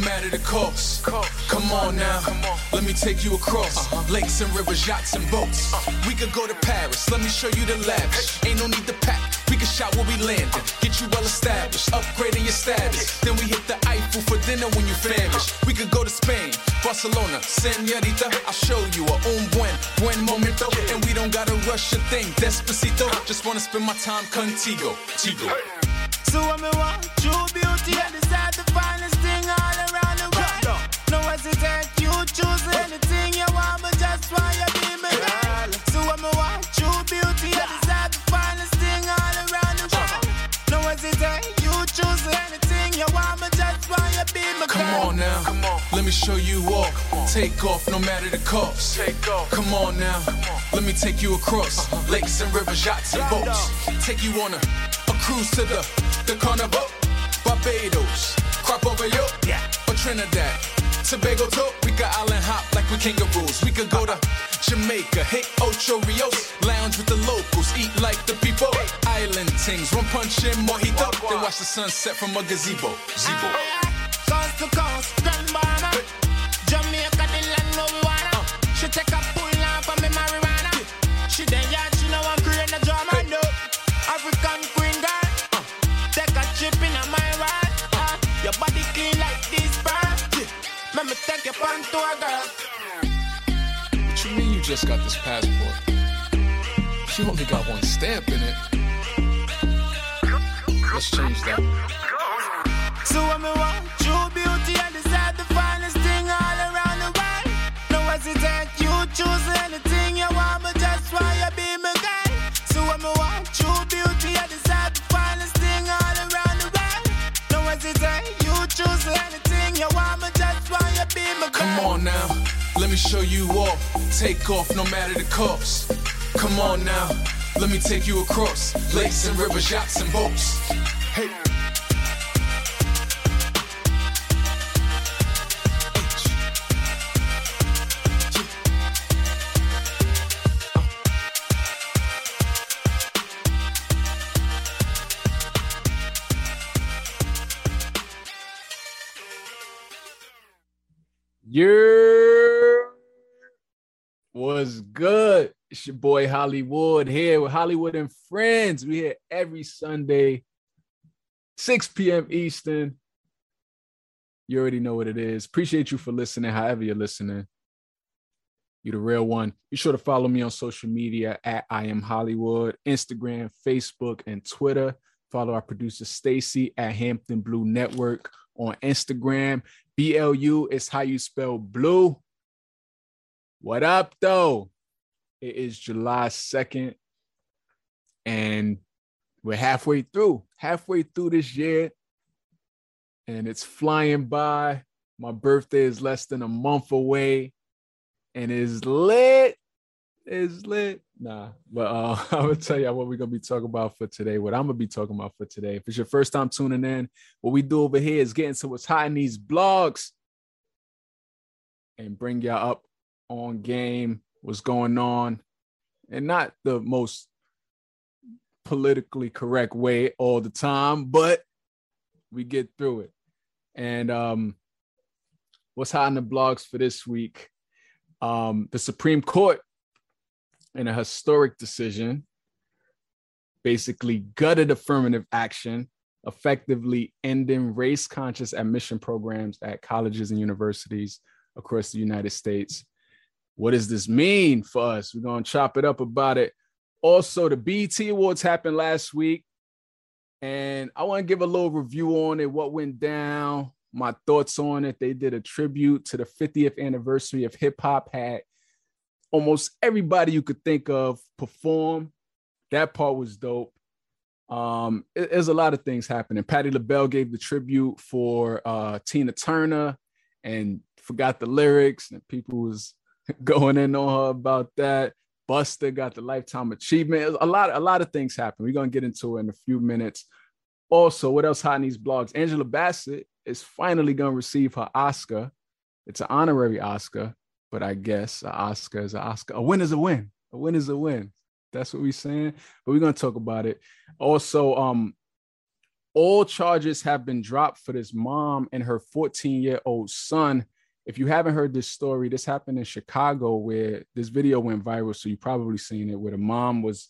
matter the cost. Come on now, let me take you across lakes and rivers, yachts and boats. We could go to Paris, let me show you the lavish. Ain't no need to pack, we can shop where we landed. Get you well established, upgrading your status. Then we hit the Eiffel for dinner when you famished. We could go to Spain, Barcelona, Senorita. I'll show you a un buen, buen momento. And we don't gotta rush a thing, despacito. Just wanna spend my time contigo, tigo. So when me want true beauty, I girl. Come on let me show you off. Take off no matter the cost. Take off. Come on now, let me take you across uh-huh. lakes and rivers, yachts and boats. Take you on a, a cruise to the the carnival, Barbados, crop over yo, or Trinidad. Tobago too, we could island hop like we kangaroos. We could go to Jamaica, hit Ocho Rios, lounge with the locals, eat like the people. Island things, rum punch and mojito, then watch the sunset from a gazebo. Zebo. Ah. On tour, girl. What you mean you just got this passport? You only got one stamp in it. Let's change that. So me want show you off. Take off no matter the cost. Come on now, let me take you across lakes and rivers, yachts and boats. Was good. It's your boy Holliewood here with Holliewood and Friends. We here every Sunday, 6 p.m. Eastern. You already know what it is. Appreciate you for listening, however you're listening. You're the real one. Be sure to follow me on social media at I am Holliewood, Instagram, Facebook, and Twitter. Follow our producer Stacy at Hampton Blue Network on Instagram. BLU is how you spell blue. What up, though? It is July 2nd, and we're halfway through, halfway through this year, and it's flying by. My birthday is less than a month away, and it's lit. It's lit. Nah, but uh, I'm gonna tell you what we're gonna be talking about for today. What I'm gonna be talking about for today. If it's your first time tuning in, what we do over here is get into what's hot in these blogs and bring y'all up on game, what's going on, and not the most politically correct way all the time, but we get through it. And um, what's hot in the blogs for this week? Um, the Supreme Court, in a historic decision, basically gutted affirmative action, effectively ending race conscious admission programs at colleges and universities across the United States. What does this mean for us? We're going to chop it up about it. Also, the BET Awards happened last week, and I want to give a little review on it, what went down, my thoughts on it. They did a tribute to the 50th anniversary of hip hop, had almost everybody you could think of perform. That part was dope. Um, it- there's a lot of things happening. Patti LaBelle gave the tribute for uh, Tina Turner and forgot the lyrics, and people was going in on her about that. Busta got the lifetime achievement. A lot, a lot of things happen. We're gonna get into it in a few minutes. Also, what else hot in these blogs? Angela Bassett is finally gonna receive her Oscar. It's an honorary Oscar, but I guess an Oscar is an Oscar. A win is a win. A win is a win. That's what we're saying. But we're gonna talk about it. Also, um, all charges have been dropped for this mom and her 14 year old son. If you haven't heard this story, this happened in Chicago where this video went viral. So you've probably seen it where the mom was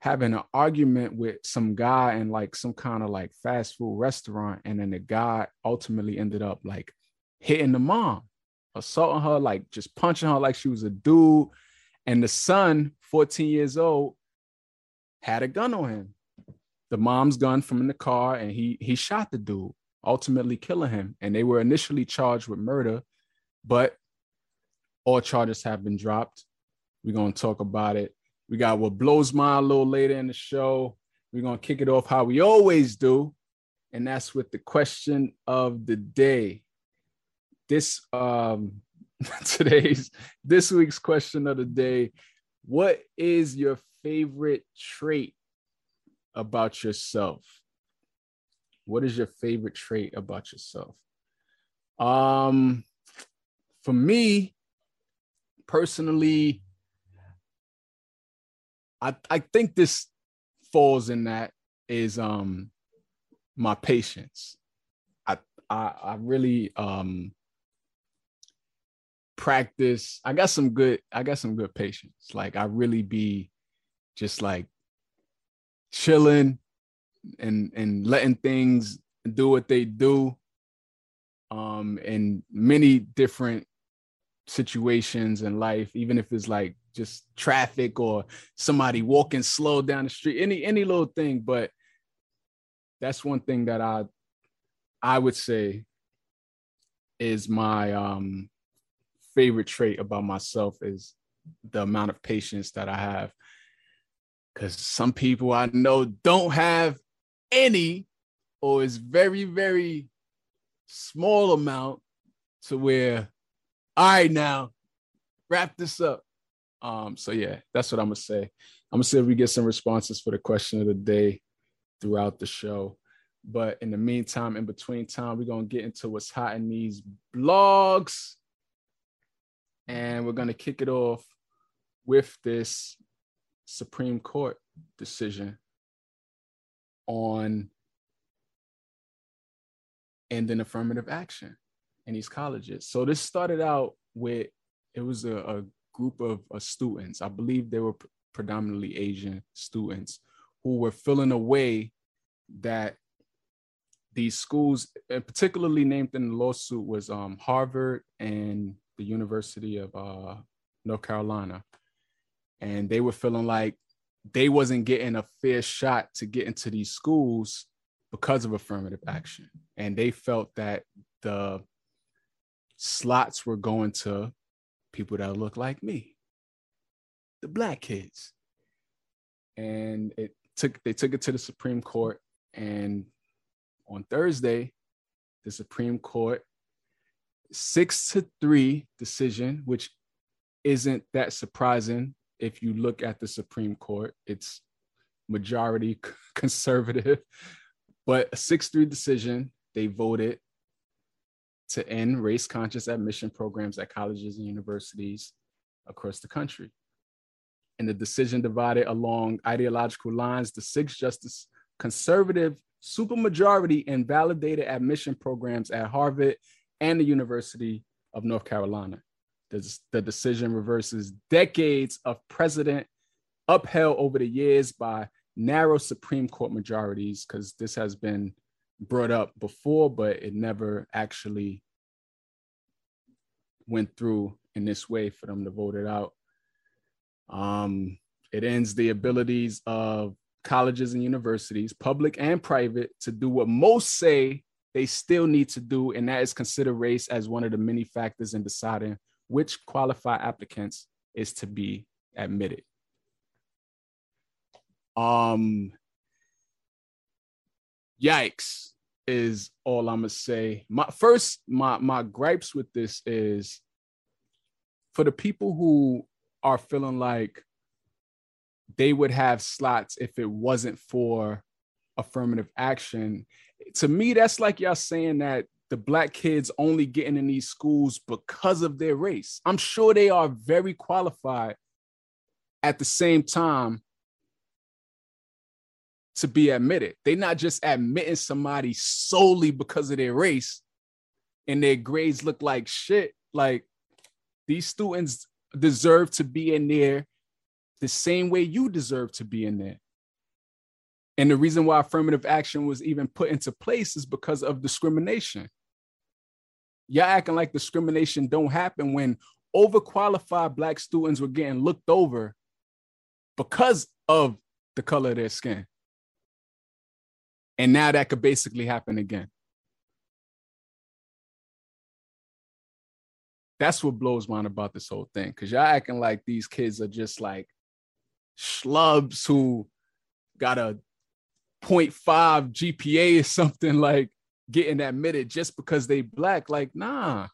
having an argument with some guy in like some kind of like fast food restaurant. And then the guy ultimately ended up like hitting the mom, assaulting her, like just punching her like she was a dude. And the son, 14 years old, had a gun on him the mom's gun from in the car and he he shot the dude, ultimately killing him. And they were initially charged with murder, but all charges have been dropped. We're gonna talk about it. We got what blows my a little later in the show. We're gonna kick it off how we always do, and that's with the question of the day. This um today's this week's question of the day. What is your favorite trait about yourself? What is your favorite trait about yourself? Um, for me, personally, I I think this falls in that is um my patience. I I, I really um practice. I got some good. I got some good patience. Like I really be just like chilling and and letting things do what they do um in many different situations in life even if it's like just traffic or somebody walking slow down the street any any little thing but that's one thing that i i would say is my um favorite trait about myself is the amount of patience that i have. Because some people I know don't have any, or is very, very small amount to where, all right, now wrap this up. Um, so yeah, that's what I'm gonna say. I'm gonna see if we get some responses for the question of the day throughout the show. But in the meantime, in between time, we're gonna get into what's hot in these blogs. And we're gonna kick it off with this Supreme Court decision on ending affirmative action in these colleges. So this started out with it was a, a group of, of, students. I believe they were predominantly Asian students who were feeling a way that these schools, and particularly named in the lawsuit, was um, Harvard and the University of uh, North Carolina and they were feeling like they wasn't getting a fair shot to get into these schools because of affirmative action and they felt that the slots were going to people that look like me the black kids. And it took they took it to the supreme court. And on thursday the supreme court six to three decision which isn't that surprising if you look at the Supreme Court, it's majority conservative, but a 6 3 decision, they voted to end race conscious admission programs at colleges and universities across the country. And the decision divided along ideological lines, the six justice conservative supermajority invalidated admission programs at Harvard and the University of North Carolina. The, the decision reverses decades of precedent upheld over the years by narrow Supreme Court majorities, because this has been brought up before, but it never actually went through in this way for them to vote it out. Um, it ends the abilities of colleges and universities, public and private, to do what most say they still need to do, and that is consider race as one of the many factors in deciding which qualified applicants is to be admitted. Um, yikes is all I'm gonna say. My first, my my gripes with this is for the people who are feeling like they would have slots if it wasn't for affirmative action. To me, that's like y'all saying that the black kids only getting in these schools because of their race. I'm sure they are very qualified. At the same time, to be admitted. They're not just admitting somebody solely because of their race and their grades look like shit. Like these students deserve to be in there the same way you deserve to be in there. And the reason why affirmative action was even put into place is because of discrimination. Y'all acting like discrimination don't happen when overqualified black students were getting looked over because of the color of their skin. And now that could basically happen again. That's what blows mine about this whole thing. Cause y'all acting like these kids are just like schlubs who got a 0.5 GPA or something like getting admitted just because they black. Like, nah.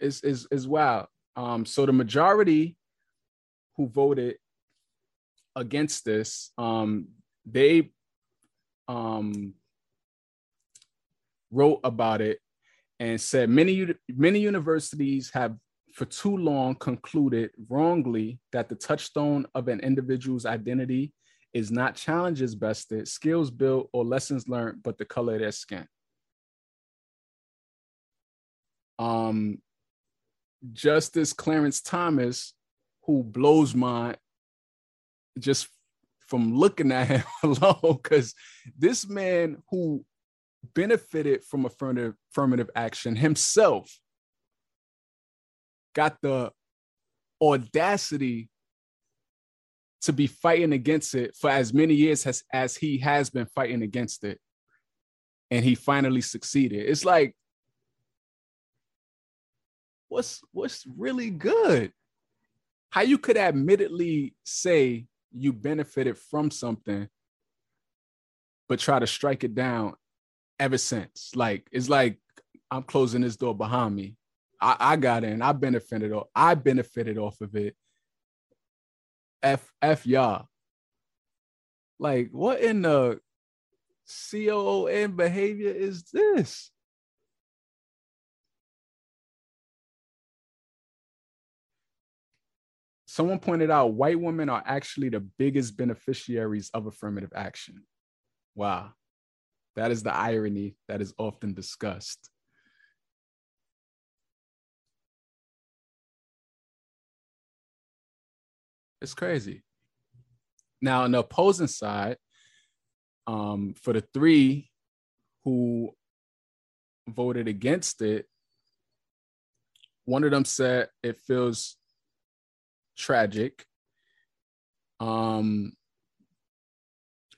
It's, it's, it's wild. Um, so the majority who voted against this, um, they um, wrote about it and said many many universities have for too long concluded wrongly that the touchstone of an individual's identity is not challenges bested, skills built, or lessons learned, but the color of their skin. Um, Justice Clarence Thomas, who blows my just from looking at him alone, because this man who benefited from affirmative, affirmative action himself got the audacity to be fighting against it for as many years as, as he has been fighting against it. And he finally succeeded. It's like, what's what's really good? How you could admittedly say you benefited from something, but try to strike it down ever since. Like it's like I'm closing this door behind me. I, I got in. I benefited. I benefited off of it. F F y'all. Like what in the COON behavior is this? Someone pointed out white women are actually the biggest beneficiaries of affirmative action. Wow. That is the irony that is often discussed. It's crazy. Now, on the opposing side, um, for the three who voted against it, one of them said it feels tragic. Um,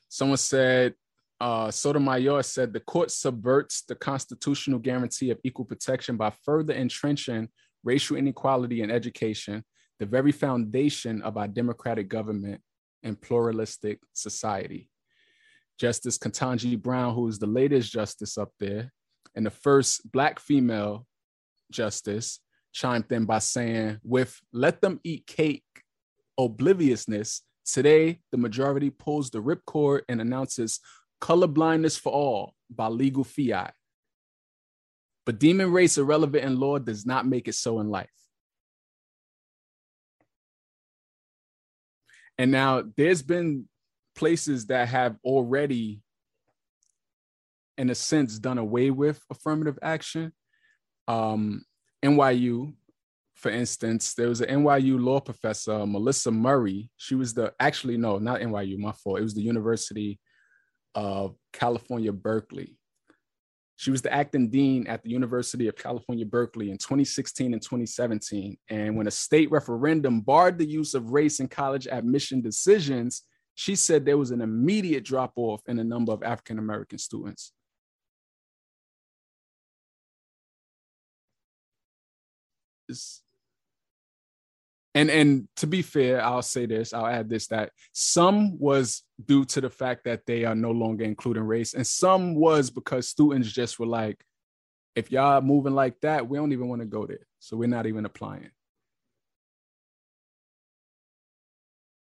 someone said, uh, Sotomayor said the court subverts the constitutional guarantee of equal protection by further entrenching racial inequality in education the very foundation of our democratic government and pluralistic society. Justice Ketanji Brown, who is the latest justice up there, and the first Black female justice, chimed in by saying, with let them eat cake obliviousness, today the majority pulls the ripcord and announces color blindness for all by legal fiat. But demon race irrelevant in law does not make it so in life. And now there's been places that have already, in a sense, done away with affirmative action. Um, NYU, for instance, there was an NYU law professor, Melissa Murray. She was the actually no, not NYU, my fault. It was the University of California, Berkeley. She was the acting dean at the University of California, Berkeley in 2016 and 2017. And when a state referendum barred the use of race in college admission decisions, she said there was an immediate drop off in the number of African American students. And and to be fair i'll say this i'll add this that some was due to the fact that they are no longer including race and some was because students just were like if y'all moving like that we don't even want to go there. So we're not even applying.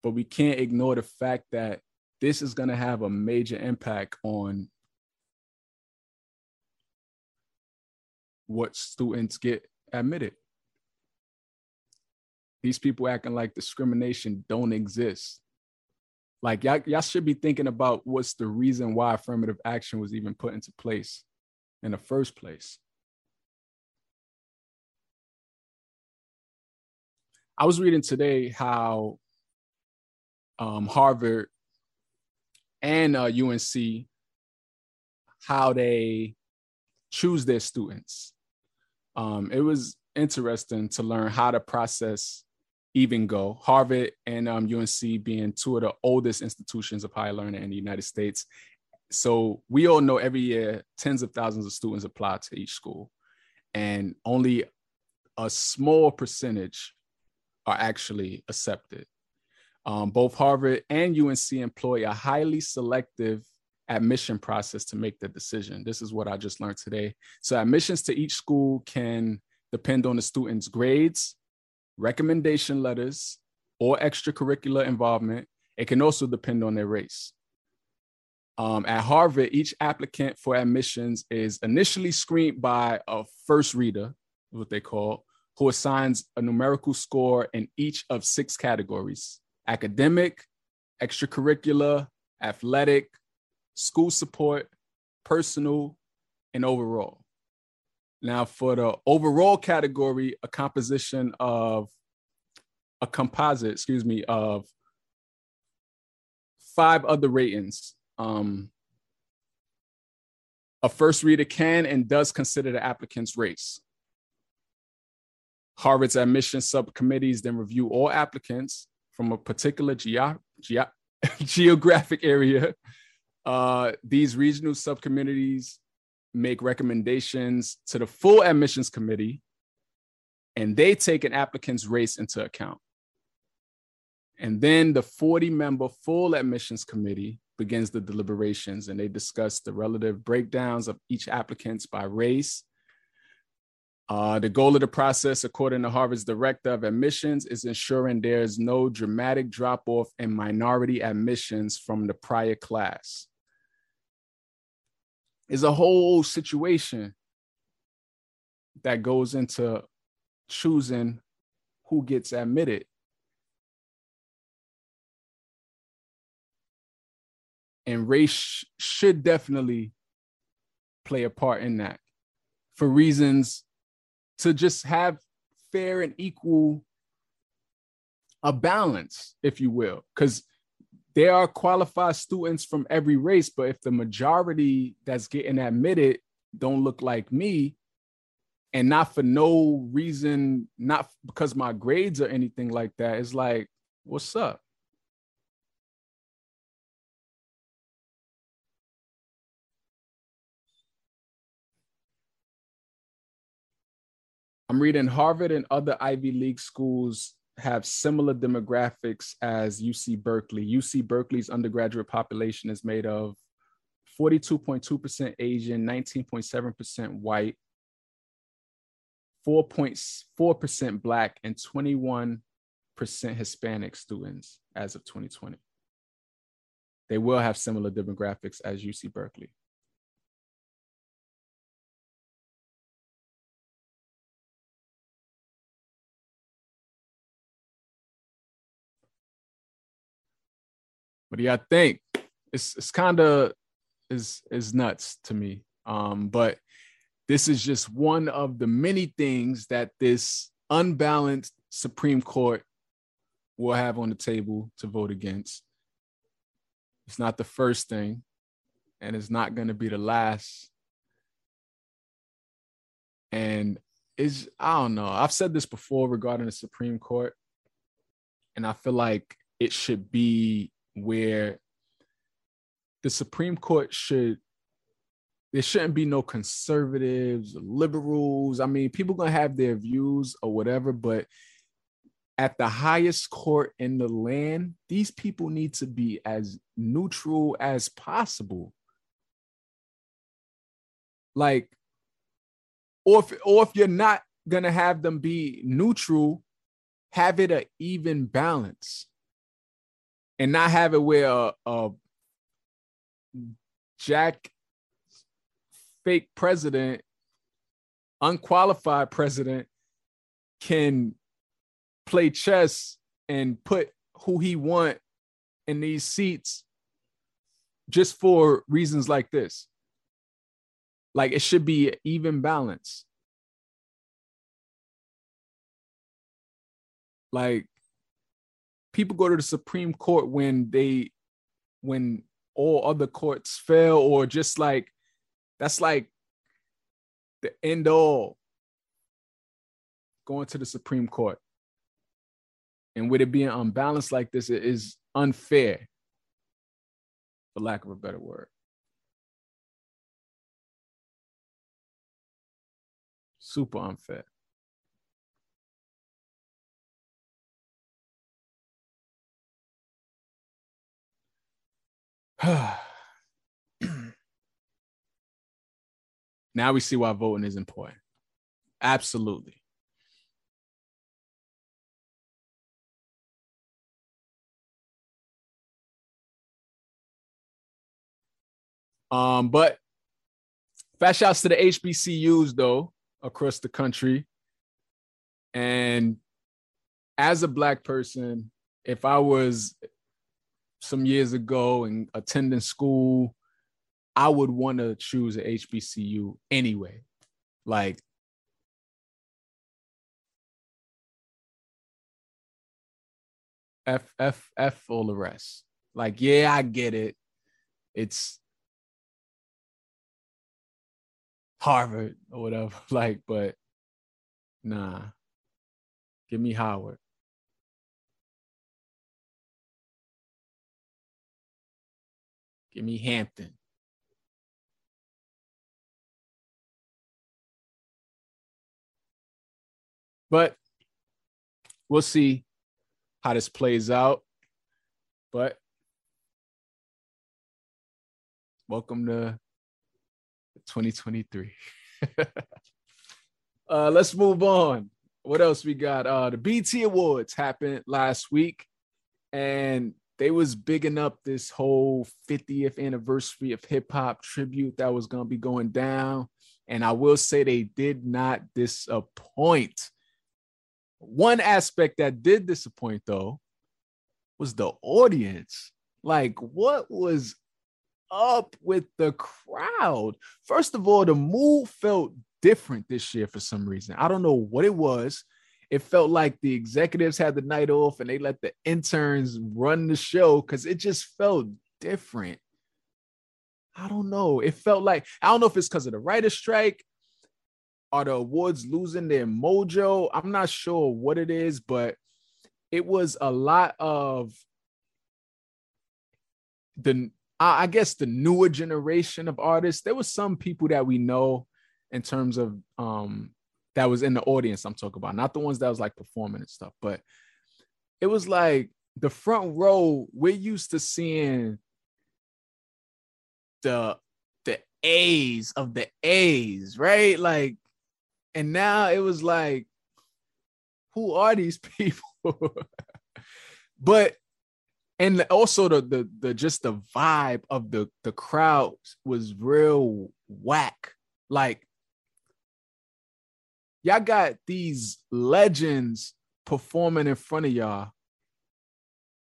But we can't ignore the fact that this is going to have a major impact on what students get admitted these people acting like discrimination don't exist. like y'all, y'all should be thinking about what's the reason why affirmative action was even put into place in the first place. I was reading today how um, Harvard and uh, UNC how they choose their students. Um, it was interesting to learn how the process even go. Harvard and um, UNC being two of the oldest institutions of higher learning in the United States. So we all know every year tens of thousands of students apply to each school, and only a small percentage are actually accepted. Um, both Harvard and UNC employ a highly selective admission process to make the decision. This is what I just learned today. So, admissions to each school can depend on the student's grades, recommendation letters, or extracurricular involvement. It can also depend on their race. Um, at Harvard, each applicant for admissions is initially screened by a first reader, what they call, who assigns a numerical score in each of six categories academic, extracurricular, athletic, school support, personal, and overall. Now, for the overall category, a composition of a composite, excuse me, of five other ratings. Um, a first reader can and does consider the applicant's race. Harvard's admission subcommittees then review all applicants from a particular geo- ge- geographic area. Uh, these regional subcommittees make recommendations to the full admissions committee, and they take an applicant's race into account. And then the 40 member full admissions committee begins the deliberations and they discuss the relative breakdowns of each applicant's by race, uh, the goal of the process, according to Harvard's director of admissions, is ensuring there's no dramatic drop off in minority admissions from the prior class. Is a whole situation that goes into choosing who gets admitted. And race should definitely play a part in that for reasons to just have fair and equal a balance, if you will, because there are qualified students from every race, but if the majority that's getting admitted don't look like me, and not for no reason, not because my grades or anything like that, it's like, what's up? I'm reading Harvard and other Ivy League schools have similar demographics as UC Berkeley. UC Berkeley's undergraduate population is made of 42.2% Asian, 19.7% white, 4.4% Black, and 21% Hispanic students as of 2020. They will have similar demographics as UC Berkeley. What do y'all think? It's it's kind of is is nuts to me. Um, but this is just one of the many things that this unbalanced Supreme Court will have on the table to vote against. It's not the first thing, and it's not going to be the last. And is I don't know. I've said this before regarding the Supreme Court, and I feel like it should be where the Supreme Court should there shouldn't be no conservatives, liberals. I mean, people gonna have their views or whatever, but at the highest court in the land, these people need to be as neutral as possible. Like, or if or if you're not gonna have them be neutral, have it an even balance and not have it where a, Jack fake president, unqualified president can play chess and put who he want in these seats just for reasons like this. Like it should be even balance. Like people go to the Supreme Court when they when all other courts fail or just like that's like the end all going to the Supreme Court. And with it being unbalanced like this, it is unfair, for lack of a better word. Super unfair. now we see why voting is important. Absolutely. Um, but fast shouts to the HBCUs though across the country. And as a black person, if I was some years ago and attending school, I would want to choose a HBCU anyway. Like F F F all the rest. Like, yeah, I get it. It's Harvard or whatever. Like, but nah. Give me Howard. Give me Hampton. But we'll see how this plays out. But welcome to 2023. uh, let's move on. What else we got? Uh, the BET Awards happened last week, and they was bigging up this whole 50th anniversary of hip hop tribute that was gonna be going down. And I will say they did not disappoint. One aspect that did disappoint though was the audience. Like, what was up with the crowd? First of all, the mood felt different this year for some reason. I don't know what it was. It felt like the executives had the night off and they let the interns run the show because it just felt different. I don't know. It felt like, I don't know if it's because of the writer's strike. Are the awards losing their mojo? I'm not sure what it is, but it was a lot of the I guess the newer generation of artists. There was some people that we know in terms of um that was in the audience. I'm talking about, not the ones that was like performing and stuff, but it was like the front row. We're used to seeing the the A's of the A's, right? Like, and now it was like, who are these people? but and also the the the just the vibe of the the crowd was real whack. Like y'all got these legends performing in front of y'all,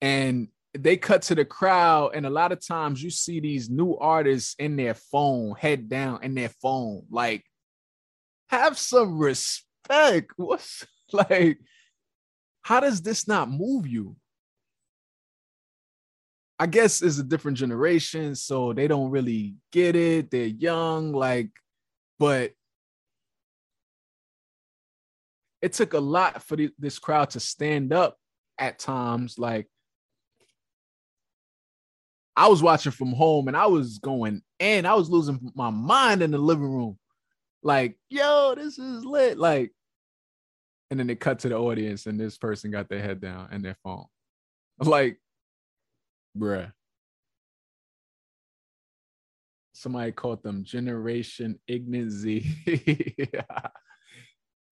and they cut to the crowd, and a lot of times you see these new artists in their phone, head down in their phone. Like, have some respect. What's like? How does this not move you? I guess it's a different generation, so they don't really get it. They're young, like, but it took a lot for the, this crowd to stand up at times. Like, I was watching from home and I was going and I was losing my mind in the living room. Like, yo, this is lit. Like, and then they cut to the audience and this person got their head down and their phone. Like, Bruh. Somebody called them Generation Z.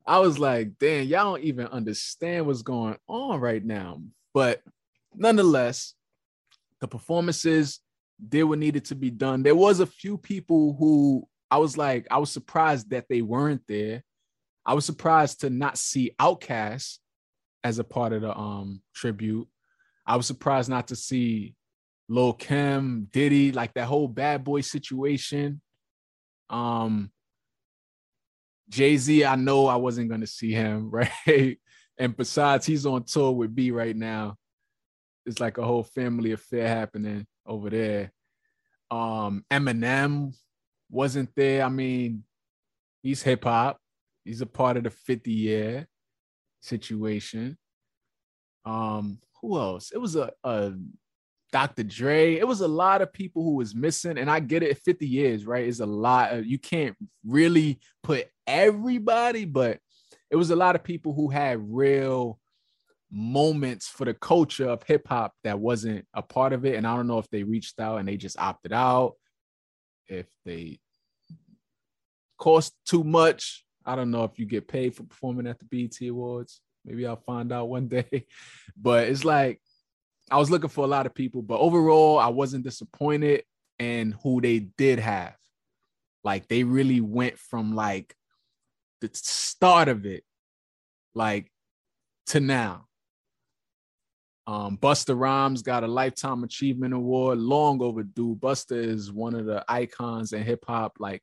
I was like, damn, y'all don't even understand what's going on right now. But nonetheless, the performances did what needed to be done. There was a few people who I was like, I was surprised that they weren't there. I was surprised to not see Outkast as a part of the um tribute. I was surprised not to see Lil Kim, Diddy, like that whole bad boy situation. Um, Jay Z, I know I wasn't gonna see him, right? and besides, he's on tour with B right now. It's like a whole family affair happening over there. Um, Eminem wasn't there. I mean, he's hip hop. He's a part of the 50 year situation. Um, who else? It was a, a Dr. Dre. It was a lot of people who was missing, and I get it. 50 years, right? Is a lot. You can't really put everybody, but it was a lot of people who had real moments for the culture of hip hop that wasn't a part of it. And I don't know if they reached out and they just opted out, if they cost too much. I don't know if you get paid for performing at the BET Awards. Maybe I'll find out one day. But it's like I was looking for a lot of people, but overall, I wasn't disappointed in who they did have. Like they really went from like the start of it, like to now. Um, Busta Rhymes got a Lifetime Achievement Award, long overdue. Busta is one of the icons in hip hop, like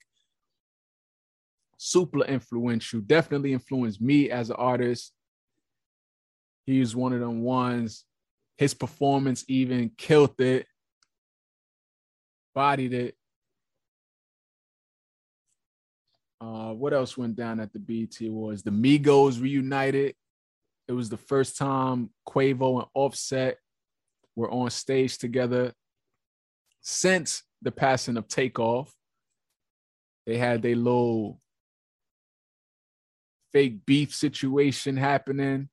super influential. Definitely influenced me as an artist. He's one of them ones. His performance even killed it, bodied it. Uh, what else went down at the BET Awards? The Migos reunited. It was the first time Quavo and Offset were on stage together since the passing of Takeoff. They had their little fake beef situation happening.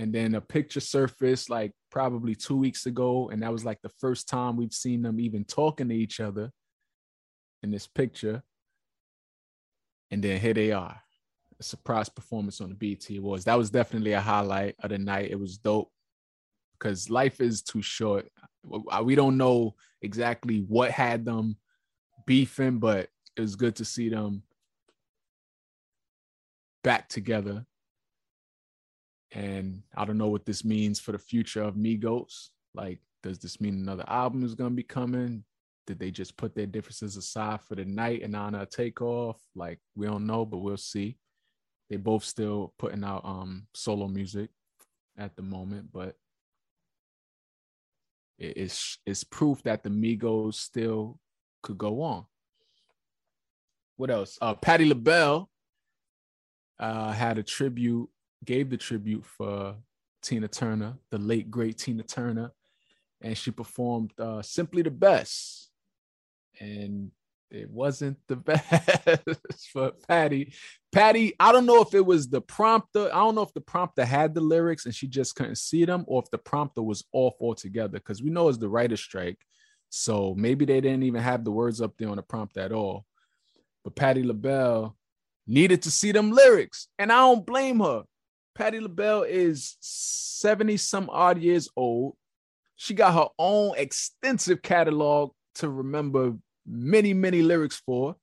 And then a picture surfaced like probably two weeks ago. And that was like the first time we've seen them even talking to each other in this picture. And then here they are a surprise performance on the BET Awards. That was definitely a highlight of the night. It was dope because life is too short. We don't know exactly what had them beefing, but it was good to see them back together. And I don't know what this means for the future of Migos. Like, does this mean another album is going to be coming? Did they just put their differences aside for the night and on a takeoff? Like, we don't know, but we'll see. They both still putting out um solo music at the moment, but it's it's proof that the Migos still could go on. What else? Uh, Patti LaBelle uh, had a tribute, gave the tribute for Tina Turner, the late great Tina Turner, and she performed uh, "Simply the Best," and it wasn't the best for Patti. Patti, I don't know if it was the prompter. I don't know if the prompter had the lyrics and she just couldn't see them, or if the prompter was off altogether. Because we know it's the writer's strike, so maybe they didn't even have the words up there on the prompt at all. But Patti LaBelle needed to see them lyrics, and I don't blame her. Patti LaBelle is 70 some odd years old. She got her own extensive catalog to remember many, many lyrics for.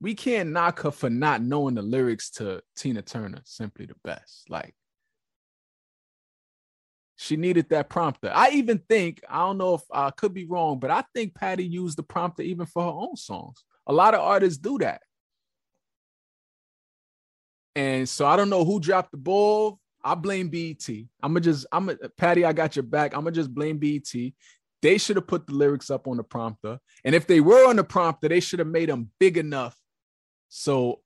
We can't knock her for not knowing the lyrics to Tina Turner, simply the best. Like, she needed that prompter. I even think, I don't know if I could be wrong, but I think Patti used the prompter even for her own songs. A lot of artists do that. And so I don't know who dropped the ball. I blame BET. I'm gonna just, I'm a Patti. I got your back. I'm gonna just blame BET. They should have put the lyrics up on the prompter. And if they were on the prompter, they should have made them big enough so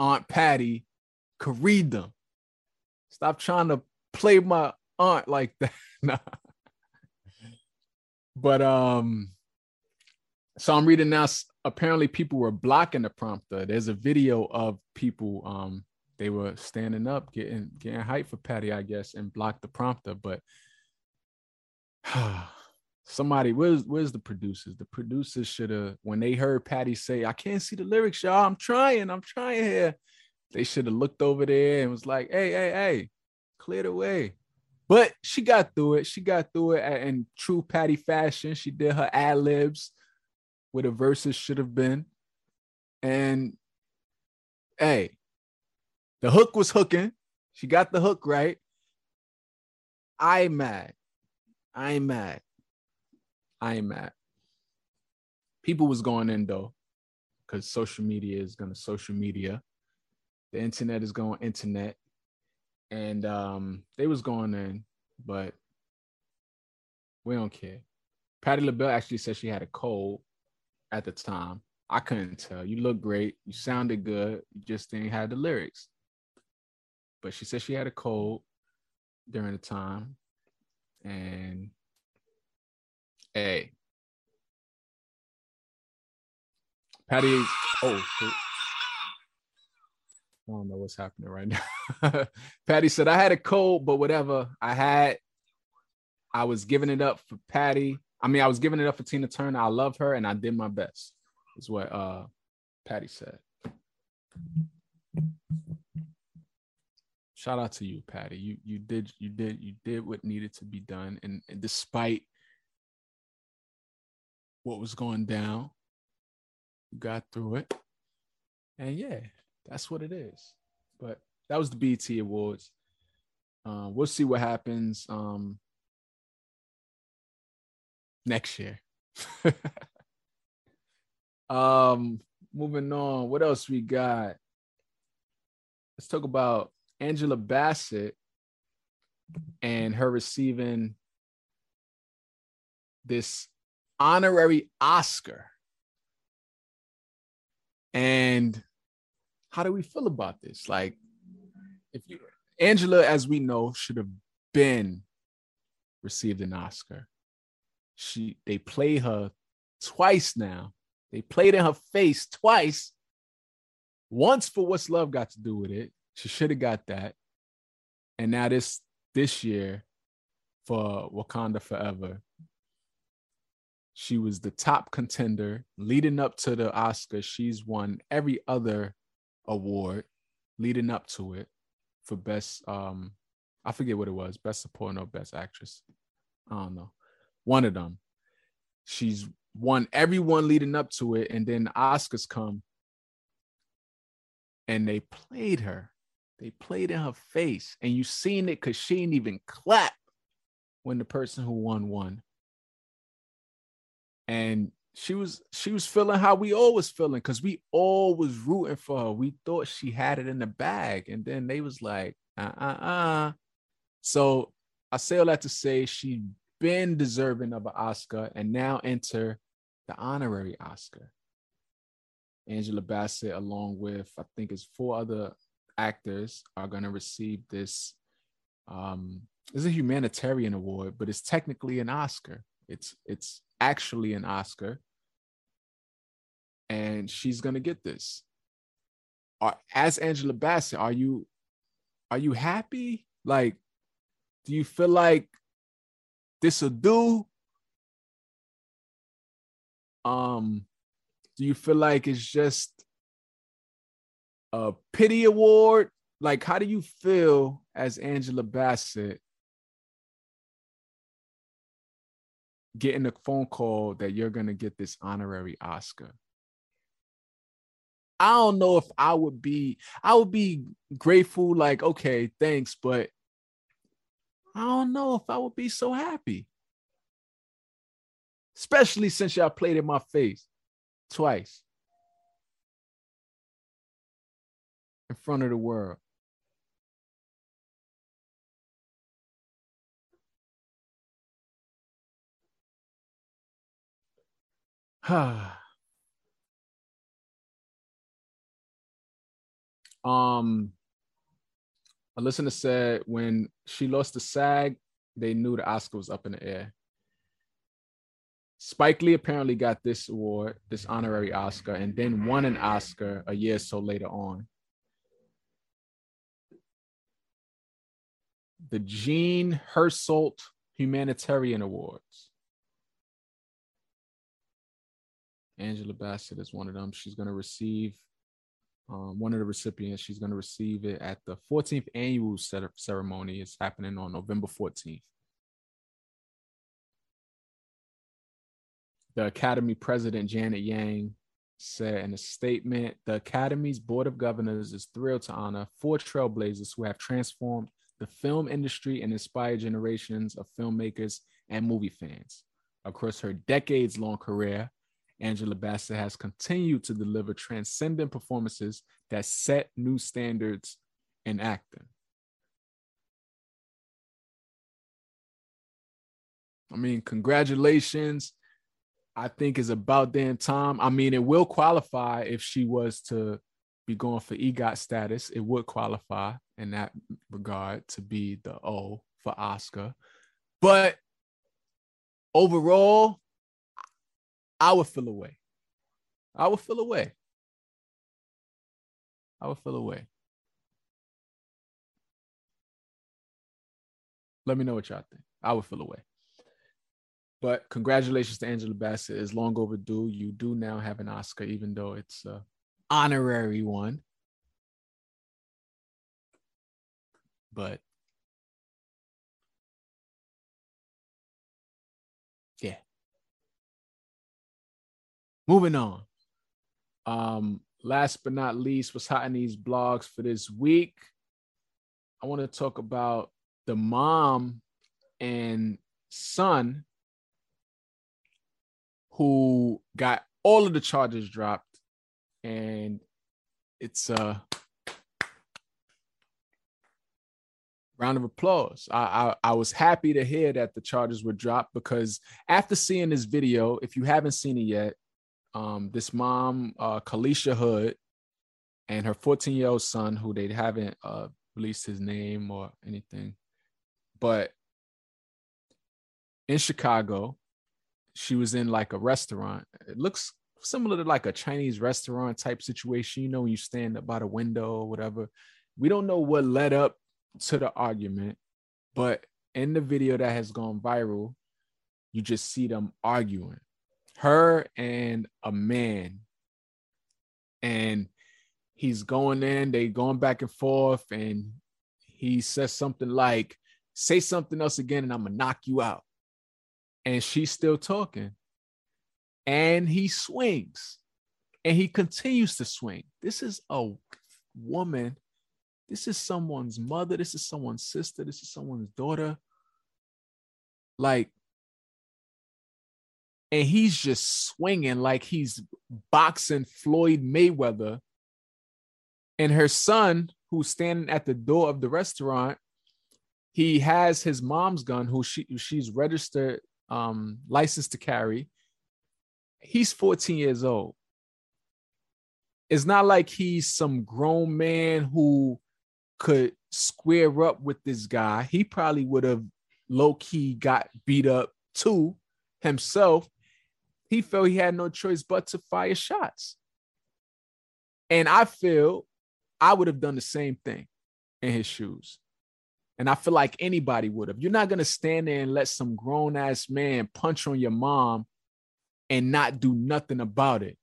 Aunt Patti could read them. Stop trying to play my aunt like that. nah. But um, so I'm reading now. Apparently, people were blocking the prompter. There's a video of people um they were standing up, getting getting hype for Patti, I guess, and blocked the prompter. But somebody where's where's the producers? The producers should have when they heard Patti say i can't see the lyrics y'all. I'm trying. I'm trying here. They should have looked over there and was like hey hey hey clear the way. But she got through it. She got through it in true Patti fashion. She did her ad libs where the verses should have been and hey the hook was hooking she got the hook right i mad I ain't mad. I ain't mad. People was going in though, because social media is gonna social media. The internet is going internet. And um, they was going in, but we don't care. Patti LaBelle actually said she had a cold at the time. I couldn't tell. You look great. You sounded good. You just didn't have the lyrics. But she said she had a cold during the time. And hey, Patti, oh, I don't know what's happening right now. Patti said, I had a cold, but whatever I had, I was giving it up for Patti. I mean, I was giving it up for Tina Turner. I love her and I did my best, is what uh Patti said. Shout out to you, Patti. You you did you did you did what needed to be done. And, and despite what was going down, you got through it. And yeah, that's what it is. But that was the BET Awards. Uh, we'll see what happens um, next year. um, moving on. What else we got? Let's talk about Angela Bassett and her receiving this honorary Oscar and how do we feel about this? Like, if you Angela, as we know, should have been received an Oscar. She they play her twice now. They played in her face twice. Once for what's love got to do with it. She should have got that. And now this this year for Wakanda Forever. She was the top contender leading up to the Oscar. She's won every other award leading up to it for best um I forget what it was, best supporting or best actress. I don't know. One of them. She's won everyone leading up to it and then the Oscars come and they played her. They played in her face and you seen it cuz she didn't even clap when the person who won won and she was she was feeling how we always feeling because we all was rooting for her. We thought she had it in the bag, and then they was like, uh uh uh. So I say all that to say she been deserving of an Oscar and now enter the honorary Oscar. Angela Bassett, along with I think it's four other actors, are gonna receive this. Um, it's a humanitarian award, but it's technically an Oscar. It's it's actually an Oscar, and she's gonna get this. Are, as Angela Bassett, are you are you happy? Like, do you feel like this will do? Um, do you feel like it's just a pity award? Like, how do you feel as Angela Bassett getting a phone call that you're to get this honorary Oscar. I don't know if I would be I would be grateful like okay, thanks, but I don't know if I would be so happy. Especially since y'all played in my face twice in front of the world. um, a listener said when she lost the SAG, they knew the Oscar was up in the air. Spike Lee apparently got this award, this honorary Oscar, and then won an Oscar a year or so later on. The Jean Hersholt Humanitarian Awards. Angela Bassett is one of them. She's going to receive um, one of the recipients. She's going to receive it at the 14th annual ceremony. It's happening on November 14th. The Academy President Janet Yang said in a statement The Academy's Board of Governors is thrilled to honor four trailblazers who have transformed the film industry and inspired generations of filmmakers and movie fans. Across her decades long career, Angela Bassett has continued to deliver transcendent performances that set new standards in acting. I mean, congratulations. I think is about damn time. I mean, it will qualify if she was to be going for EGOT status. It would qualify in that regard to be the O for Oscar. But overall, I would feel away. I would feel away. I would feel away. Let me know what y'all think. I would feel away. But congratulations to Angela Bassett. It's long overdue. You do now have an Oscar, even though it's a honorary one. But Moving on. Um, last but not least, what's hot in these blogs for this week? I want to talk about the mom and son who got all of the charges dropped, and it's a round of applause. I, I, I was happy to hear that the charges were dropped because after seeing this video, if you haven't seen it yet, um, this mom, uh, Kalisha Hood, and her 14 year old son, who they haven't uh, released his name or anything, but in Chicago, she was in like a restaurant. It looks similar to like a Chinese restaurant type situation. You know, when you stand up by the window or whatever. We don't know what led up to the argument, but in the video that has gone viral, you just see them arguing. Her and a man. And he's going in, they going back and forth, and he says something like, say something else again, and I'm gonna knock you out and she's still talking. And he swings and he continues to swing. This is a woman. This is someone's mother. This is someone's sister. This is someone's daughter. Like, and he's just swinging like he's boxing Floyd Mayweather. And her son, who's standing at the door of the restaurant, he has his mom's gun, who she she's registered um, license to carry. He's 14 years old. It's not like he's some grown man who could square up with this guy. He probably would have low key got beat up too himself. He felt he had no choice but to fire shots. And I feel I would have done the same thing in his shoes. And I feel like anybody would have. You're not going to stand there and let some grown ass man punch on your mom and not do nothing about it.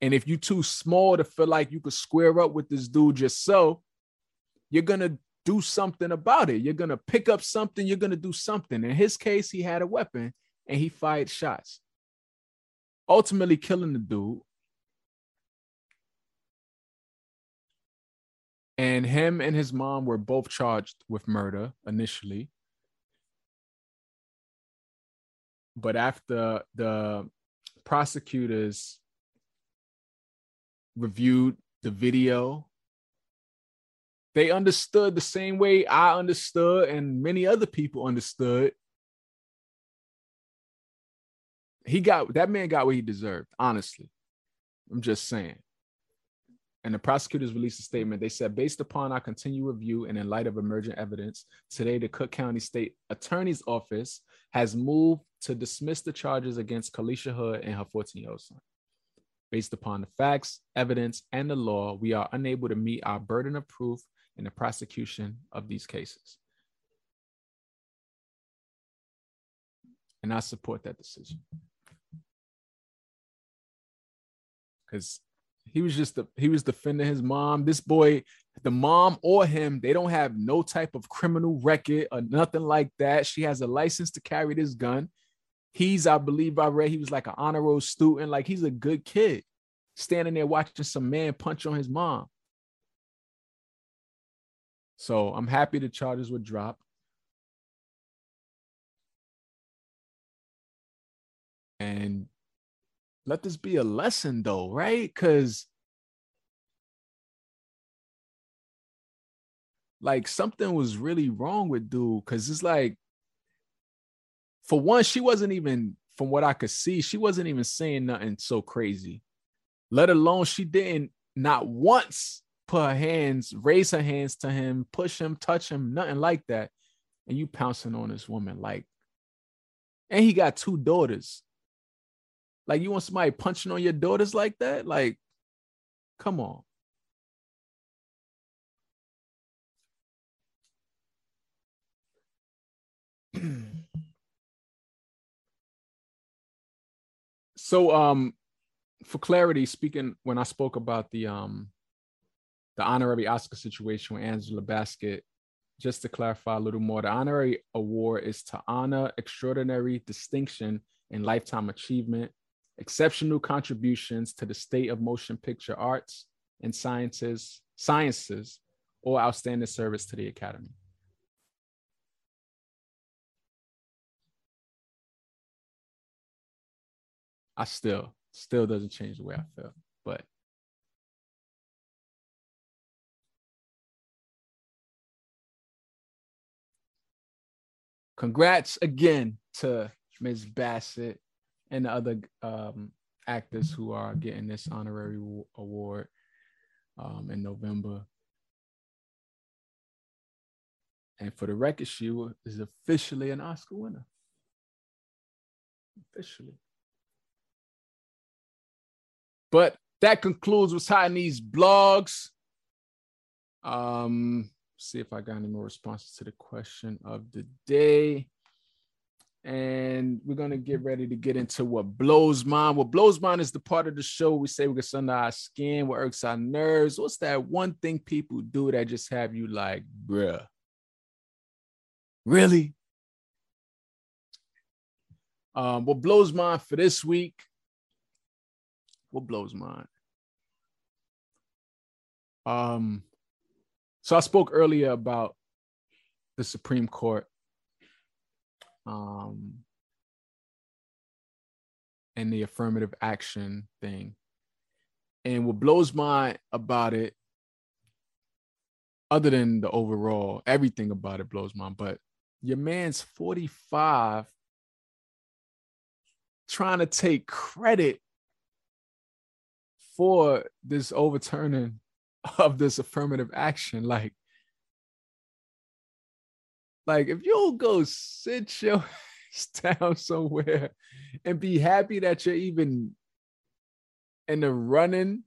And if you're too small to feel like you could square up with this dude yourself, you're going to do something about it. You're going to pick up something, you're going to do something. In his case, he had a weapon and he fired shots, ultimately killing the dude. And him and his mom were both charged with murder initially. But after the prosecutors reviewed the video, they understood the same way I understood and many other people understood. He got that man got what he deserved, honestly. I'm just saying and the prosecutors released a statement. They said, based upon our continued review and in light of emerging evidence, today the Cook County State Attorney's Office has moved to dismiss the charges against Kalisha Hood and her 14 year old son. Based upon the facts, evidence, and the law, we are unable to meet our burden of proof in the prosecution of these cases. And I support that decision. Because he was just the, he was defending his mom. This boy, the mom or him, they don't have no type of criminal record or nothing like that. She has a license to carry this gun. He's, I believe, I read he was like an honor roll student. Like he's a good kid, standing there watching some man punch on his mom. So I'm happy the charges were dropped. And let this be a lesson though, right? Because like something was really wrong with dude. Cause it's like, for one, she wasn't even, from what I could see, she wasn't even saying nothing so crazy. Let alone she didn't not once put her hands, raise her hands to him, push him, touch him, nothing like that. And you pouncing on this woman like, and he got two daughters. Like you want somebody punching on your daughters like that? Like, come on. so um for clarity speaking when i spoke about the um the honorary oscar situation with angela bassett just to clarify a little more the honorary award is to honor extraordinary distinction and lifetime achievement exceptional contributions to the state of motion picture arts and sciences sciences or outstanding service to the academy I still still doesn't change the way I feel. But congrats again to Ms. Bassett and the other um, actors who are getting this honorary award um, in November. And for the record, she is officially an Oscar winner. Officially. But that concludes what's hot in these blogs. Um, see if I got any more responses to the question of the day. And we're gonna get ready to get into what blows mind. What blows mind is the part of the show we say we get under our skin, what irks our nerves. What's that one thing people do that just have you like, bruh? Really? Um, what blows mind for this week what blows mind? Um, so I spoke earlier about the Supreme Court. Um, and the affirmative action thing. And what blows my about it, other than the overall, everything about it blows my, but your man's 45 trying to take credit for this overturning of this affirmative action. Like, like if you'll go sit your down somewhere and be happy that you're even in the running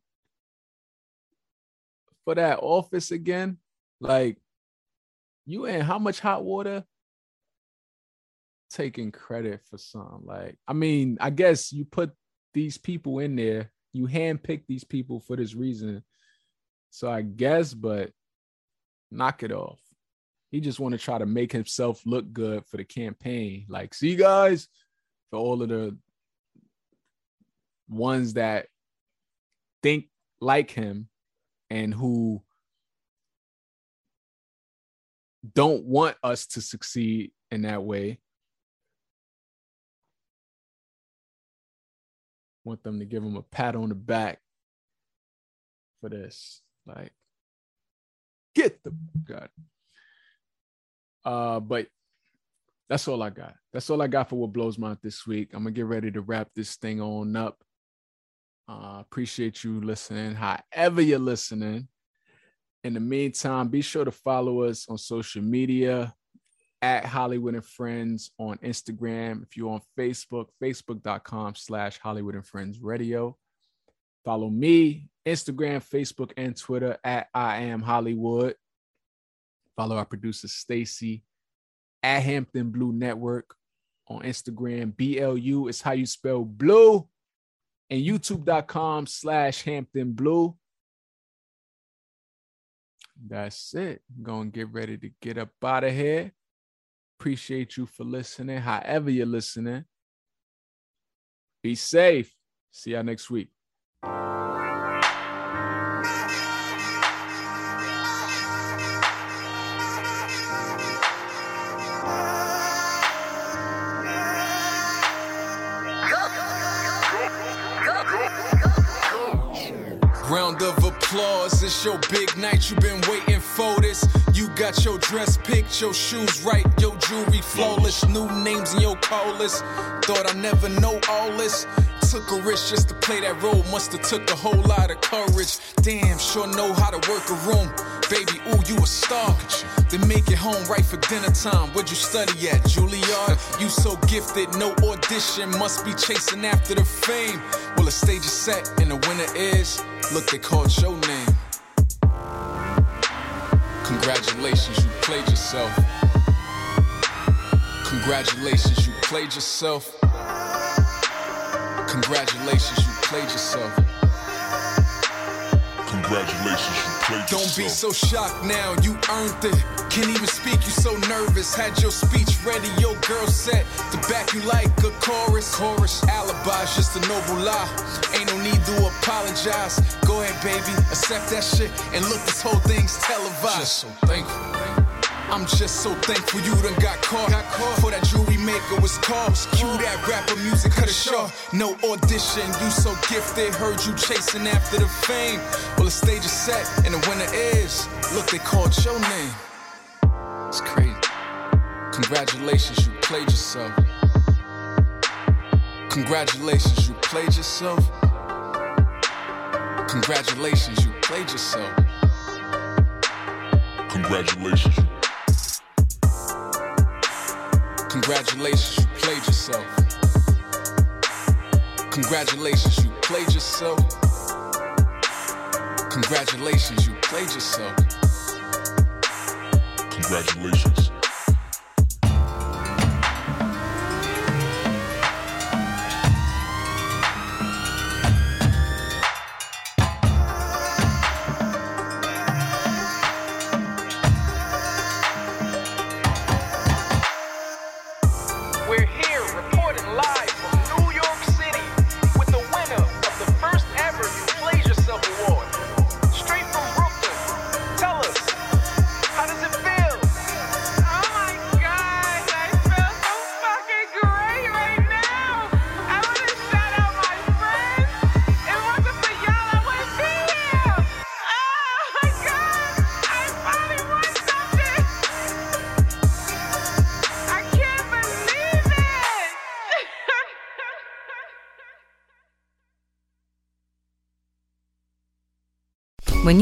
for that office again, like you in how much hot water taking credit for something like i mean i guess you put these people in there you handpick these people for this reason. So I guess, but knock it off. He just want to try to make himself look good for the campaign. Like, see, guys, for all of the ones that think like him and who don't want us to succeed in that way want them to give him a pat on the back for this. Like, get the God. Uh, but that's all I got. That's all I got for what blows my this week. I'm gonna get ready to wrap this thing on up. Uh, appreciate you listening, however you're listening. In the meantime, be sure to follow us on social media at Holliewood and Friends on Instagram. If you're on Facebook, facebook.com slash Holliewood and Friends Radio. Follow me, Instagram, Facebook, and Twitter at I am Holliewood. Follow our producer Stacy at Hampton Blu Network on Instagram. BLU is how you spell blue. And youtube.com slash Hampton Blu. That's it. I'm gonna get ready to get up out of here. Appreciate you for listening. However, you're listening, be safe. See y'all next week. Your big night. You've been waiting for this. You got your dress picked, your shoes right, your jewelry flawless, new names in your call list. Thought I never know all this. Took a risk just to play that role. Must have took a whole lot of courage. Damn, sure know how to work a room. Baby, ooh, you a star. Then make it home right for dinner time. Where'd you study at, Juilliard? You so gifted, no audition. Must be chasing after the fame. Well, the stage is set and the winner is. Look, they called your name. Congratulations, you played yourself. Congratulations, you played yourself. Congratulations, you played yourself. Congratulations, you played yourself. Don't be so shocked now, you earned it. Can't even speak, you so nervous. Had your speech ready, your girl set to back you like a chorus. Chorus alibi's just a noble lie. Ain't no need to apologize. Go ahead, baby, accept that shit and look, this whole thing's televised. Just so thankful. I'm just so thankful you done got caught. Got caught. For that jewelry maker was called. Cue that rapper music cut it short. No audition, you so gifted. Heard you chasing after the fame. Well, the stage is set and the winner is. Look, they called your name. It's crazy. Congratulations, you played yourself. Congratulations, you played yourself. Congratulations, you played yourself. Congratulations, Congratulations, you played yourself. Congratulations, you played yourself. Congratulations, you played yourself. Congratulations.